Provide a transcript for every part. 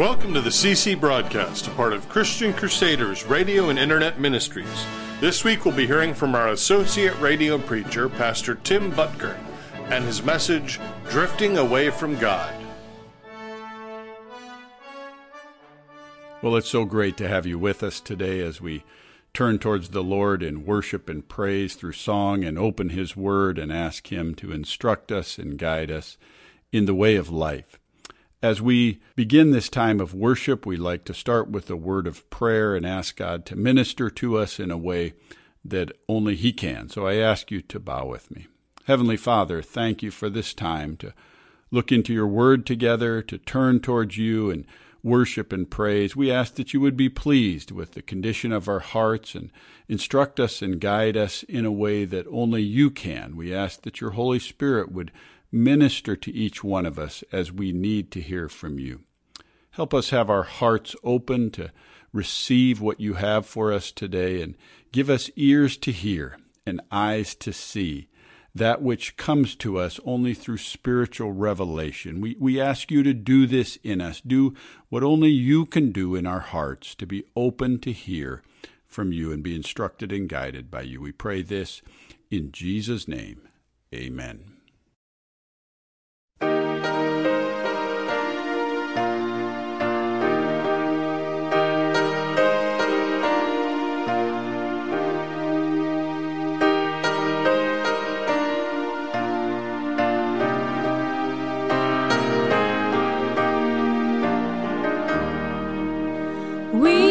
Welcome to the CC Broadcast, a part of Christian Crusaders Radio and Internet Ministries. This week we'll be hearing from our associate radio preacher, Pastor Tim Boettger, and his message, Drifting Away from God. Well, it's so great to have you with us today as we turn towards the Lord in worship and praise through song and open His Word and ask Him to instruct us and guide us in the way of life. As we begin this time of worship, we like to start with a word of prayer and ask God to minister to us in a way that only He can. So I ask you to bow with me. Heavenly Father, thank you for this time to look into your word together, to turn towards you and worship and praise. We ask that you would be pleased with the condition of our hearts and instruct us and guide us in a way that only you can. We ask that your Holy Spirit would Minister to each one of us as we need to hear from you. Help us have our hearts open to receive what you have for us today and give us ears to hear and eyes to see that which comes to us only through spiritual revelation. We, we ask you to do this in us. Do what only you can do in our hearts, to be open to hear from you and be instructed and guided by you. We pray this in Jesus' name. Amen. For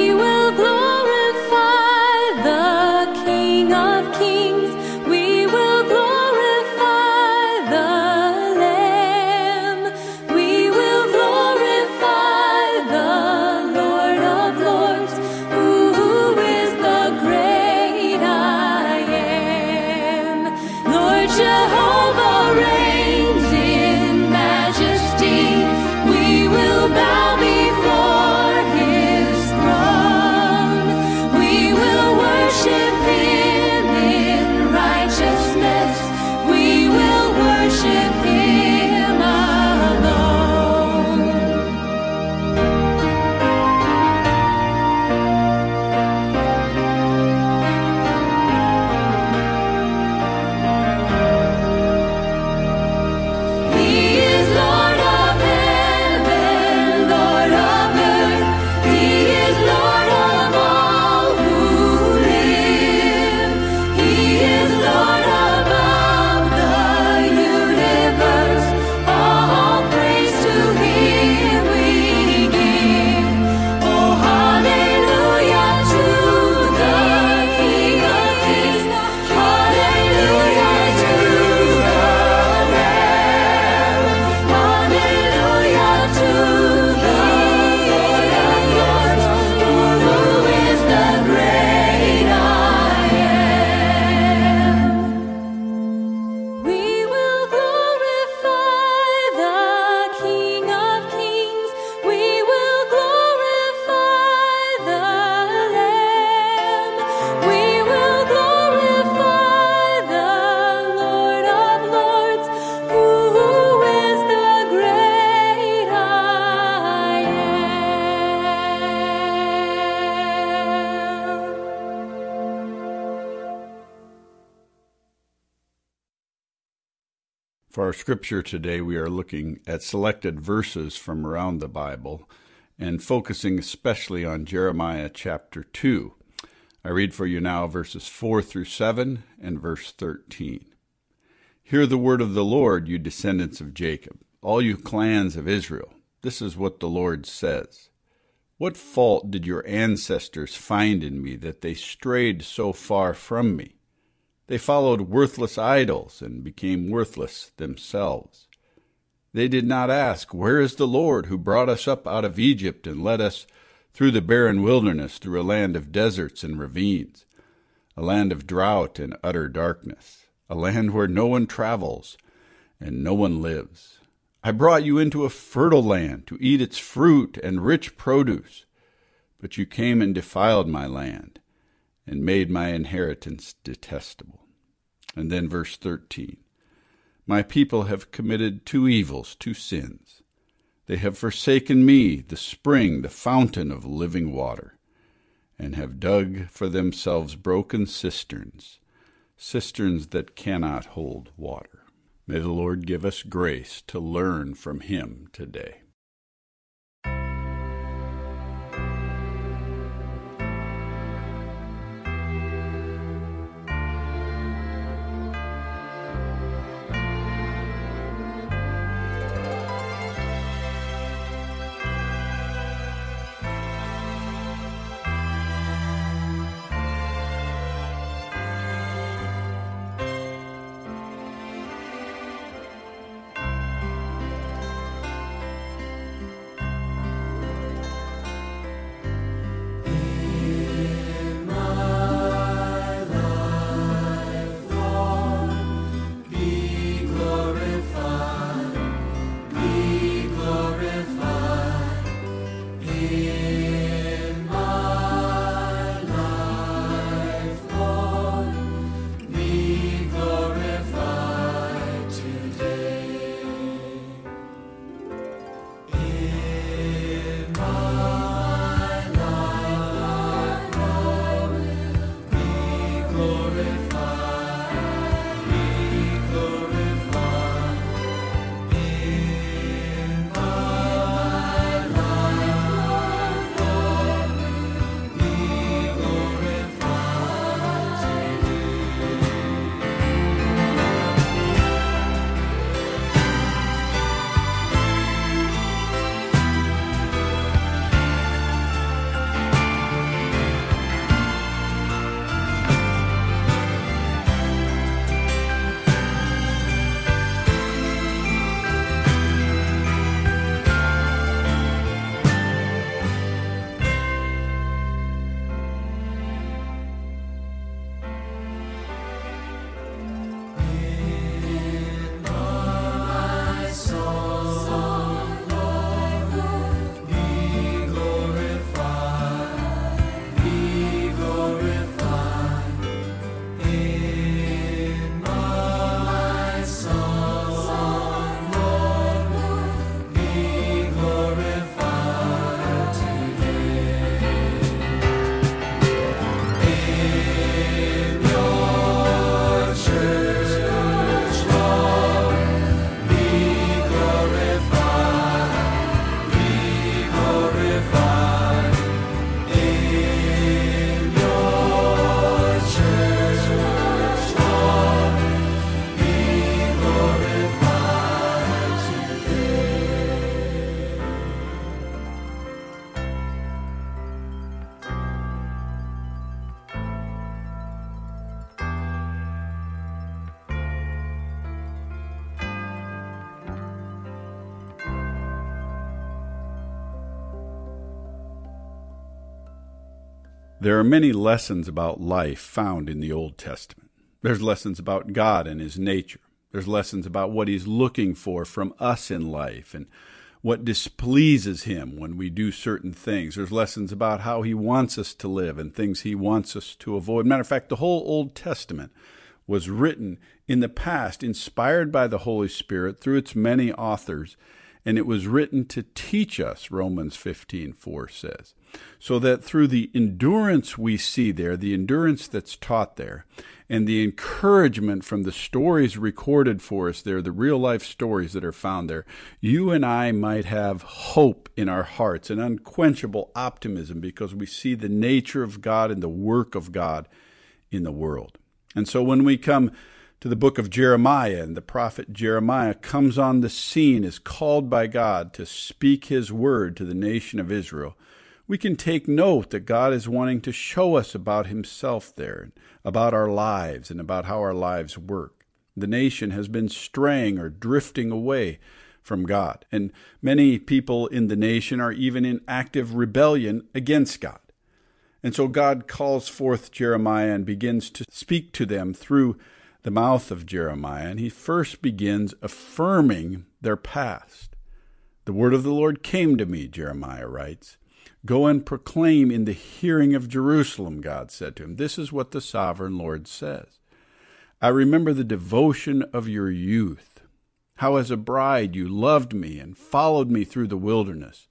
our scripture today, we are looking at selected verses from around the Bible and focusing especially on Jeremiah chapter 2. I read for you now verses 4 through 7 and verse 13. Hear the word of the Lord, you descendants of Jacob, all you clans of Israel. This is what the Lord says. What fault did your ancestors find in me that they strayed so far from me? They followed worthless idols and became worthless themselves. They did not ask, Where is the Lord who brought us up out of Egypt and led us through the barren wilderness, through a land of deserts and ravines, a land of drought and utter darkness, a land where no one travels and no one lives? I brought you into a fertile land to eat its fruit and rich produce, but you came and defiled my land and made my inheritance detestable. And then verse 13 My people have committed two evils, two sins. They have forsaken me, the spring, the fountain of living water, and have dug for themselves broken cisterns, cisterns that cannot hold water. May the Lord give us grace to learn from him today. There are many lessons about life found in the Old Testament. There's lessons about God and His nature. There's lessons about what He's looking for from us in life and what displeases Him when we do certain things. There's lessons about how He wants us to live and things He wants us to avoid. Matter of fact, the whole Old Testament was written in the past, inspired by the Holy Spirit through its many authors, and it was written to teach us, Romans 15:4 says so that through the endurance we see there, the endurance that's taught there, and the encouragement from the stories recorded for us there, the real life stories that are found there, you and I might have hope in our hearts, an unquenchable optimism because we see the nature of God and the work of God in the world. And so when we come to the book of Jeremiah, and the prophet Jeremiah comes on the scene, is called by God to speak his word to the nation of Israel we can take note that God is wanting to show us about Himself there, about our lives, and about how our lives work. The nation has been straying or drifting away from God, and many people in the nation are even in active rebellion against God. And so God calls forth Jeremiah and begins to speak to them through the mouth of Jeremiah, and he first begins affirming their past. The word of the Lord came to me, Jeremiah writes. Go and proclaim in the hearing of Jerusalem, God said to him. This is what the sovereign Lord says. I remember the devotion of your youth, how as a bride you loved me and followed me through the wilderness,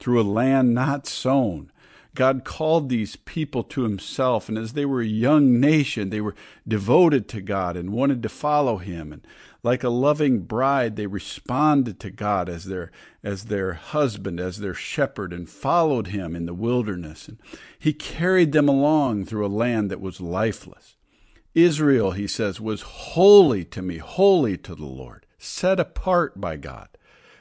through a land not sown. God called these people to himself, and as they were a young nation, they were devoted to God and wanted to follow him. And like a loving bride, they responded to God as their as their husband, as their shepherd, and followed him in the wilderness. And he carried them along through a land that was lifeless. Israel, he says, was holy to me, holy to the Lord, set apart by God.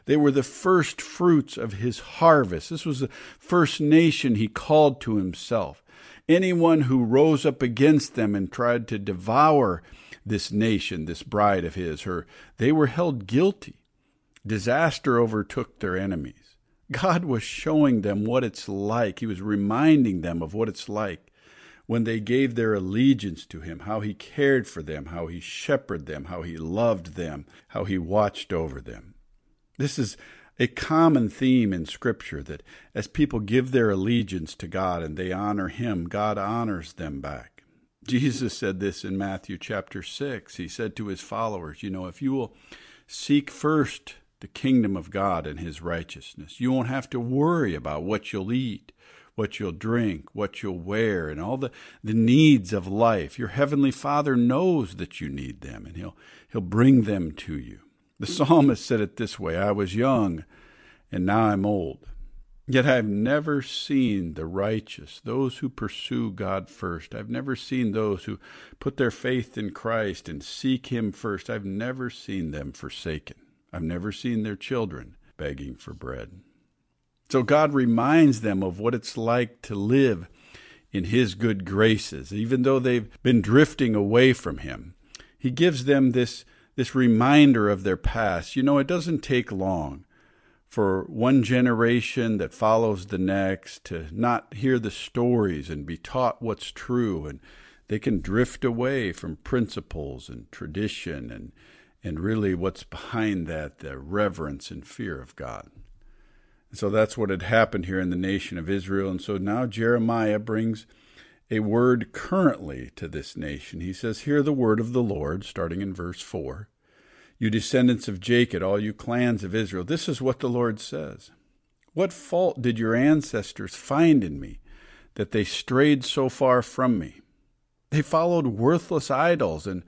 They were the first fruits of his harvest. This was the first nation he called to himself. Anyone who rose up against them and tried to devour this nation, this bride of his, her, they were held guilty. Disaster overtook their enemies. God was showing them what it's like. He was reminding them of what it's like when they gave their allegiance to him, how he cared for them, how he shepherded them, how he loved them, how he watched over them. This is a common theme in Scripture that as people give their allegiance to God and they honor him, God honors them back. Jesus said this in Matthew chapter 6. He said to his followers, You know, if you will seek first the kingdom of God and his righteousness, you won't have to worry about what you'll eat what you'll drink, what you'll wear, and all the, the needs of life. Your heavenly Father knows that you need them, and He'll He'll bring them to you. The psalmist said it this way I was young, and now I'm old. Yet I've never seen the righteous, those who pursue God first. I've never seen those who put their faith in Christ and seek Him first. I've never seen them forsaken. I've never seen their children begging for bread. So God reminds them of what it's like to live in His good graces, even though they've been drifting away from Him. He gives them this, this reminder of their past. You know, it doesn't take long for one generation that follows the next to not hear the stories and be taught what's true, and they can drift away from principles and tradition and, and really what's behind that, the reverence and fear of God. And So that's what had happened here in the nation of Israel. And so now Jeremiah brings a word currently to this nation. He says, Hear the word of the Lord, starting in verse 4. You descendants of Jacob, all you clans of Israel, this is what the Lord says. What fault did your ancestors find in me that they strayed so far from me? They followed worthless idols and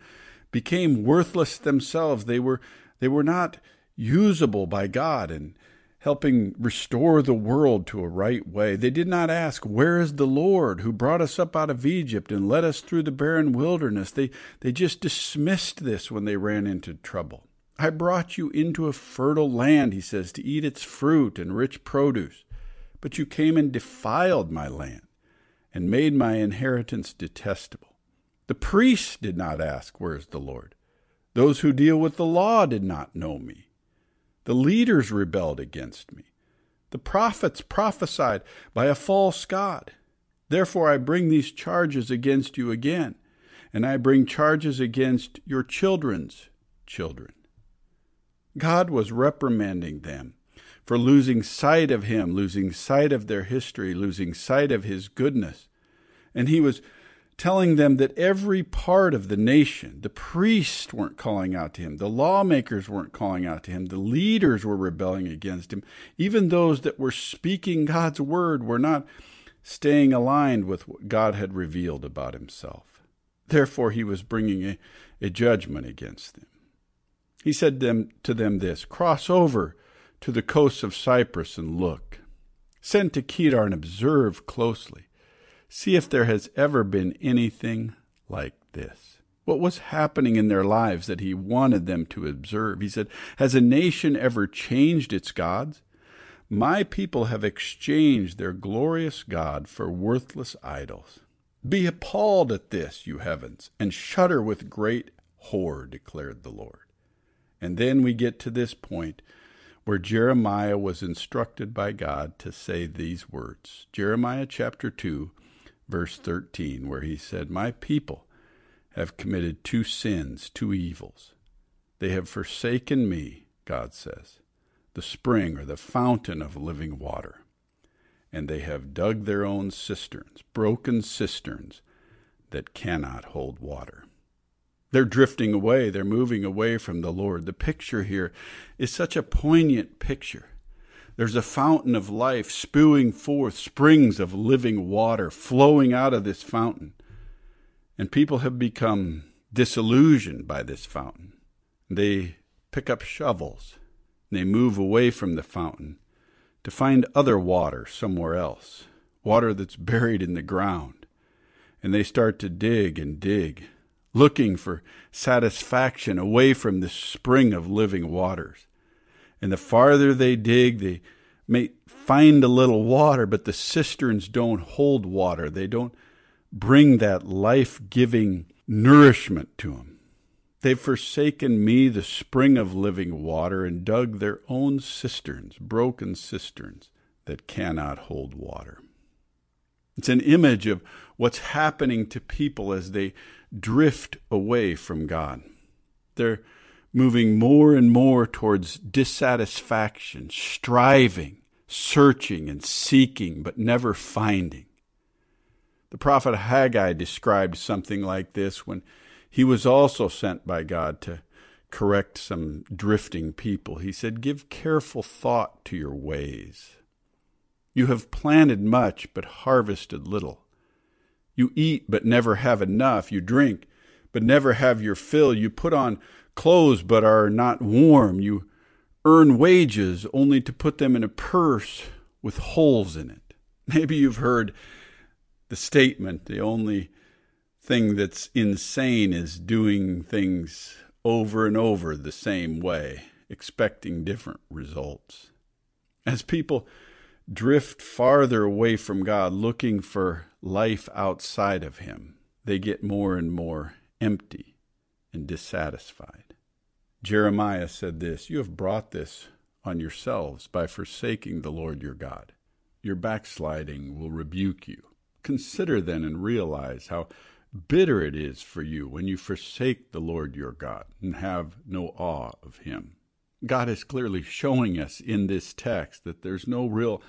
became worthless themselves. They were, they were not usable by God and helping restore the world to a right way. They did not ask, Where is the Lord who brought us up out of Egypt and led us through the barren wilderness? They, they just dismissed this when they ran into trouble. I brought you into a fertile land, he says, to eat its fruit and rich produce. But you came and defiled my land and made my inheritance detestable. The priests did not ask, Where is the Lord? Those who deal with the law did not know me. The leaders rebelled against me. The prophets prophesied by a false God. Therefore, I bring these charges against you again, and I bring charges against your children's children. God was reprimanding them for losing sight of Him, losing sight of their history, losing sight of His goodness. And He was telling them that every part of the nation, the priests weren't calling out to him, the lawmakers weren't calling out to him, the leaders were rebelling against him. Even those that were speaking God's word were not staying aligned with what God had revealed about himself. Therefore, he was bringing a, a judgment against them. He said them, to them this Cross over to the coasts of Cyprus and look. Send to Kedar and observe closely. See if there has ever been anything like this. What was happening in their lives that he wanted them to observe? He said, Has a nation ever changed its gods? My people have exchanged their glorious God for worthless idols. Be appalled at this, you heavens, and shudder with great horror, declared the Lord. And then we get to this point where Jeremiah was instructed by God to say these words. Jeremiah chapter 2, verse 13, where he said, My people have committed two sins, two evils. They have forsaken me, God says, the spring or the fountain of living water. And they have dug their own cisterns, broken cisterns that cannot hold water. They're drifting away. They're moving away from the Lord. The picture here is such a poignant picture. There's a fountain of life spewing forth springs of living water flowing out of this fountain. And people have become disillusioned by this fountain. They pick up shovels. They move away from the fountain to find other water somewhere else, water that's buried in the ground. And they start to dig and dig looking for satisfaction away from the spring of living waters. And the farther they dig, they may find a little water, but the cisterns don't hold water. They don't bring that life giving nourishment to them. They've forsaken me, the spring of living water, and dug their own cisterns, broken cisterns that cannot hold water. It's an image of what's happening to people as they drift away from God. They're moving more and more towards dissatisfaction, striving, searching, and seeking, but never finding. The prophet Haggai described something like this when he was also sent by God to correct some drifting people. He said, Give careful thought to your ways. You have planted much, but harvested little. You eat, but never have enough. You drink, but never have your fill. You put on clothes, but are not warm. You earn wages only to put them in a purse with holes in it. Maybe you've heard the statement the only thing that's insane is doing things over and over the same way, expecting different results. As people drift farther away from God, looking for life outside of Him, they get more and more empty and dissatisfied. Jeremiah said this You have brought this on yourselves by forsaking the Lord your God. Your backsliding will rebuke you. Consider then and realize how bitter it is for you when you forsake the Lord your God and have no awe of him. God is clearly showing us in this text that there's no real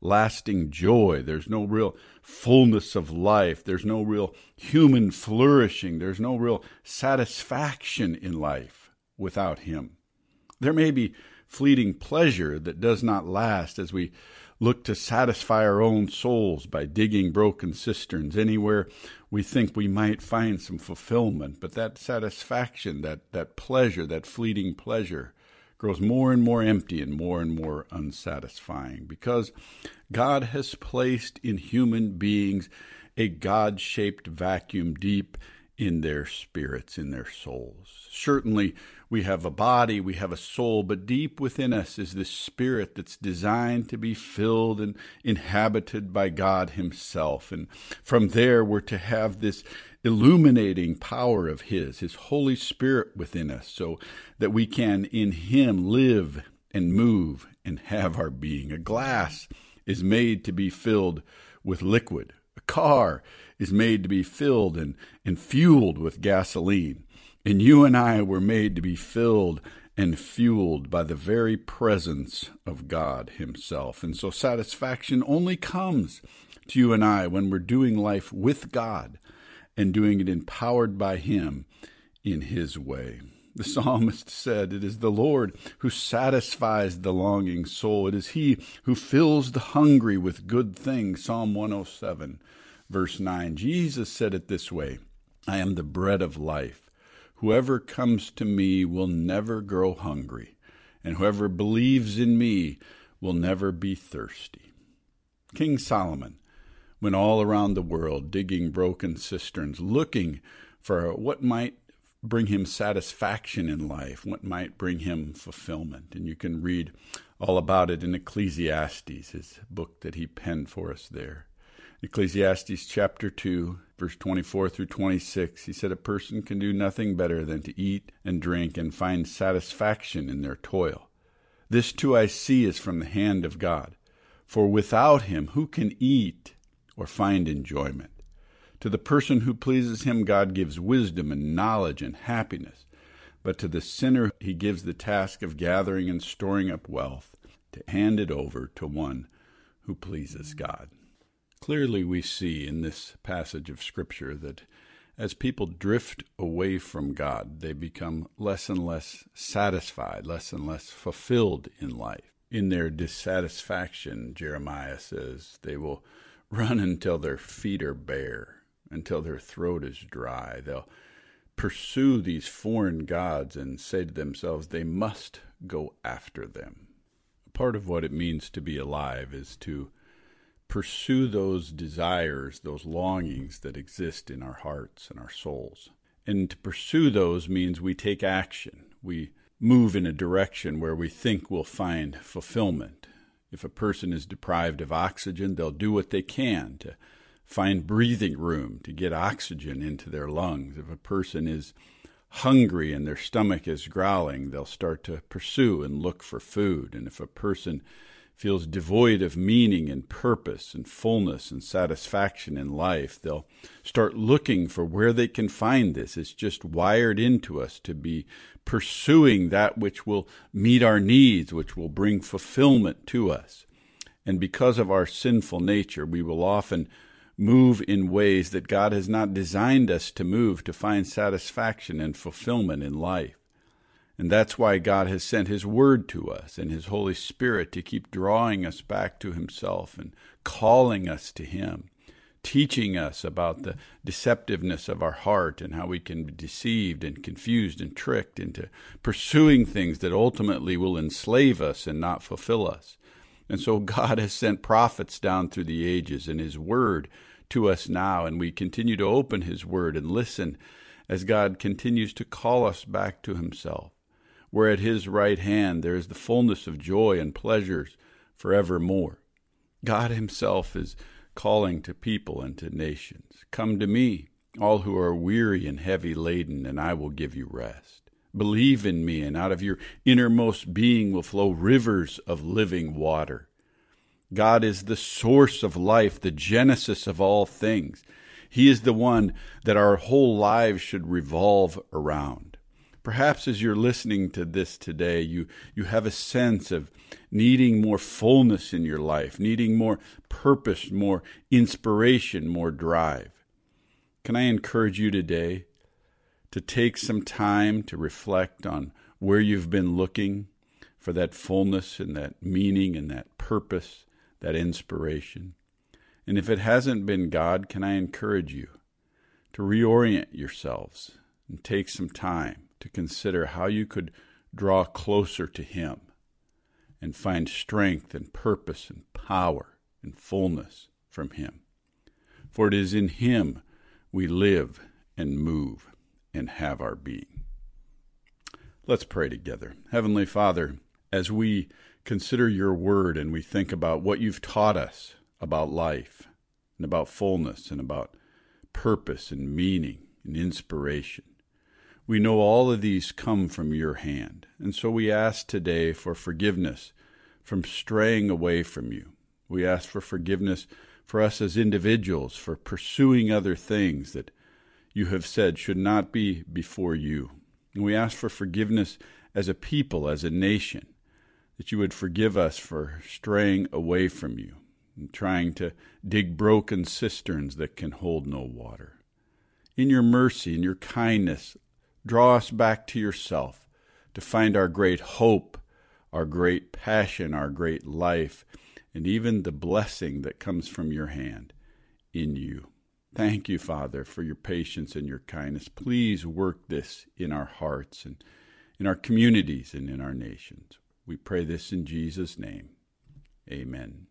lasting joy. There's no real fullness of life. There's no real human flourishing. There's no real satisfaction in life without Him. There may be fleeting pleasure that does not last as we look to satisfy our own souls by digging broken cisterns anywhere we think we might find some fulfillment. But that satisfaction, that, that pleasure, that fleeting pleasure, grows more and more empty and more and more unsatisfying because God has placed in human beings a God shaped vacuum deep in their spirits, in their souls. Certainly, we have a body, we have a soul, but deep within us is this spirit that's designed to be filled and inhabited by God Himself. And from there, we're to have this illuminating power of His, His Holy Spirit within us, so that we can in Him live and move and have our being. A glass is made to be filled with liquid, a car is made to be filled and, and fueled with gasoline. And you and I were made to be filled and fueled by the very presence of God Himself. And so satisfaction only comes to you and I when we're doing life with God and doing it empowered by Him in His way. The psalmist said, It is the Lord who satisfies the longing soul. It is He who fills the hungry with good things. Psalm 107, verse 9. Jesus said it this way I am the bread of life. Whoever comes to me will never grow hungry, and whoever believes in me will never be thirsty. King Solomon went all around the world digging broken cisterns, looking for what might bring him satisfaction in life, what might bring him fulfillment. And you can read all about it in Ecclesiastes, his book that he penned for us there. Ecclesiastes chapter 2, verse 24 through 26, he said, A person can do nothing better than to eat and drink and find satisfaction in their toil. This too I see is from the hand of God. For without him, who can eat or find enjoyment. To the person who pleases him, God gives wisdom and knowledge and happiness. But to the sinner, he gives the task of gathering and storing up wealth to hand it over to one who pleases God. Clearly, we see in this passage of Scripture that as people drift away from God, they become less and less satisfied, less and less fulfilled in life. In their dissatisfaction, Jeremiah says, they will run until their feet are bare, until their throat is dry. They'll pursue these foreign gods and say to themselves, they must go after them. Part of what it means to be alive is to pursue those desires, those longings that exist in our hearts and our souls. And to pursue those means we take action. We move in a direction where we think we'll find fulfillment. If a person is deprived of oxygen, they'll do what they can to find breathing room, to get oxygen into their lungs. If a person is hungry and their stomach is growling, they'll start to pursue and look for food. And if a person feels devoid of meaning and purpose and fullness and satisfaction in life, they'll start looking for where they can find this. It's just wired into us to be pursuing that which will meet our needs, which will bring fulfillment to us. And because of our sinful nature, we will often move in ways that God has not designed us to move to find satisfaction and fulfillment in life. And that's why God has sent His Word to us and His Holy Spirit to keep drawing us back to Himself and calling us to Him, teaching us about the deceptiveness of our heart and how we can be deceived and confused and tricked into pursuing things that ultimately will enslave us and not fulfill us. And so God has sent prophets down through the ages and His Word to us now, and we continue to open His Word and listen as God continues to call us back to Himself where at his right hand there is the fullness of joy and pleasures forevermore. God himself is calling to people and to nations Come to me, all who are weary and heavy laden, and I will give you rest. Believe in me, and out of your innermost being will flow rivers of living water. God is the source of life, the genesis of all things. He is the one that our whole lives should revolve around. Perhaps as you're listening to this today, you, you have a sense of needing more fullness in your life, needing more purpose, more inspiration, more drive. Can I encourage you today to take some time to reflect on where you've been looking for that fullness and that meaning and that purpose, that inspiration? And if it hasn't been God, can I encourage you to reorient yourselves and take some time to consider how you could draw closer to Him and find strength and purpose and power and fullness from Him. For it is in Him we live and move and have our being. Let's pray together. Heavenly Father, as we consider your word and we think about what you've taught us about life and about fullness and about purpose and meaning and inspiration, we know all of these come from your hand, and so we ask today for forgiveness from straying away from you. We ask for forgiveness for us as individuals for pursuing other things that you have said should not be before you. And we ask for forgiveness as a people, as a nation, that you would forgive us for straying away from you and trying to dig broken cisterns that can hold no water. In your mercy and your kindness, Draw us back to yourself to find our great hope, our great passion, our great life, and even the blessing that comes from your hand in you. Thank you, Father, for your patience and your kindness. Please work this in our hearts and in our communities and in our nations. We pray this in Jesus' name. Amen.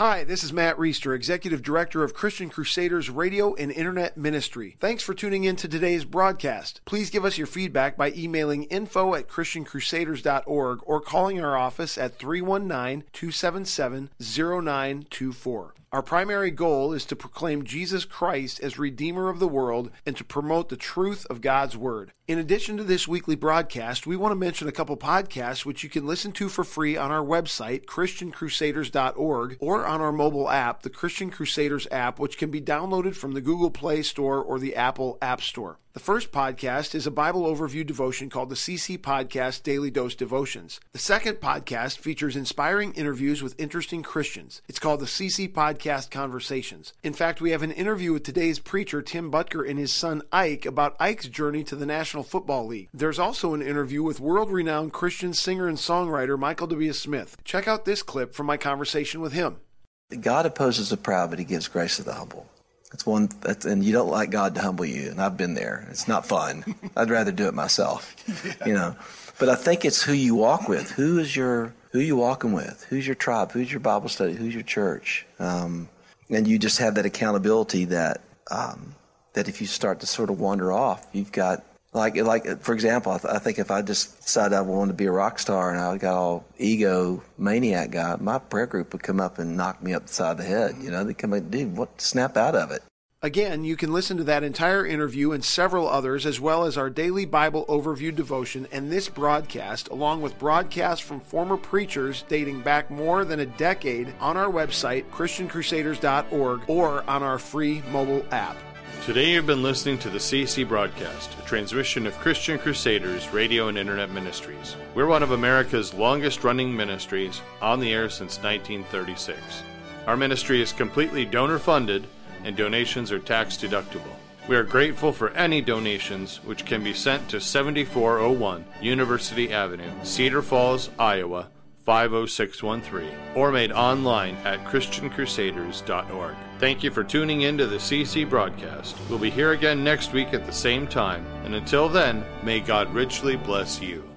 Hi, this is Matt Reister, Executive Director of Christian Crusaders Radio and Internet Ministry. Thanks for tuning in to today's broadcast. Please give us your feedback by emailing info at christiancrusaders.org or calling our office at 319 277 0924. Our primary goal is to proclaim Jesus Christ as Redeemer of the world and to promote the truth of God's Word. In addition to this weekly broadcast, we want to mention a couple podcasts which you can listen to for free on our website, ChristianCrusaders.org, or on our mobile app, the Christian Crusaders app, which can be downloaded from the Google Play Store or the Apple App Store. The first podcast is a Bible overview devotion called the CC Podcast Daily Dose Devotions. The second podcast features inspiring interviews with interesting Christians. It's called the CC Podcast Conversations. In fact, we have an interview with today's preacher, Tim Boettger, and his son Ike about Ike's journey to the National Football League. There's also an interview with world renowned Christian singer and songwriter Michael W. Smith. Check out this clip from my conversation with him. God opposes the proud, but he gives grace to the humble. That's one, that's, and you don't like God to humble you, and I've been there. It's not fun. I'd rather do it myself, you know. But I think it's who you walk with. Who is your, who you walking with? Who's your tribe? Who's your Bible study? Who's your church? Um, and you just have that accountability that, um, that if you start to sort of wander off, you've got like like for example, I, th- I, think if I just decided I wanted to be a rock star and I got all ego maniac guy, my prayer group would come up and knock me up the side of the head. You know, they come like, dude, what? Snap out of it. Again, you can listen to that entire interview and several others, as well as our daily Bible overview devotion and this broadcast, along with broadcasts from former preachers dating back more than a decade, on our website, ChristianCrusaders.org, or on our free mobile app. Today you've been listening to the CC broadcast, a transmission of Christian Crusaders Radio and Internet Ministries. We're one of America's longest running ministries, on the air since 1936. Our ministry is completely donor funded and donations are tax deductible. We are grateful for any donations which can be sent to 7401 University Avenue, Cedar Falls, Iowa 50613 or made online at christiancrusaders.org. Thank you for tuning in to the CC broadcast. We'll be here again next week at the same time, and until then, may God richly bless you.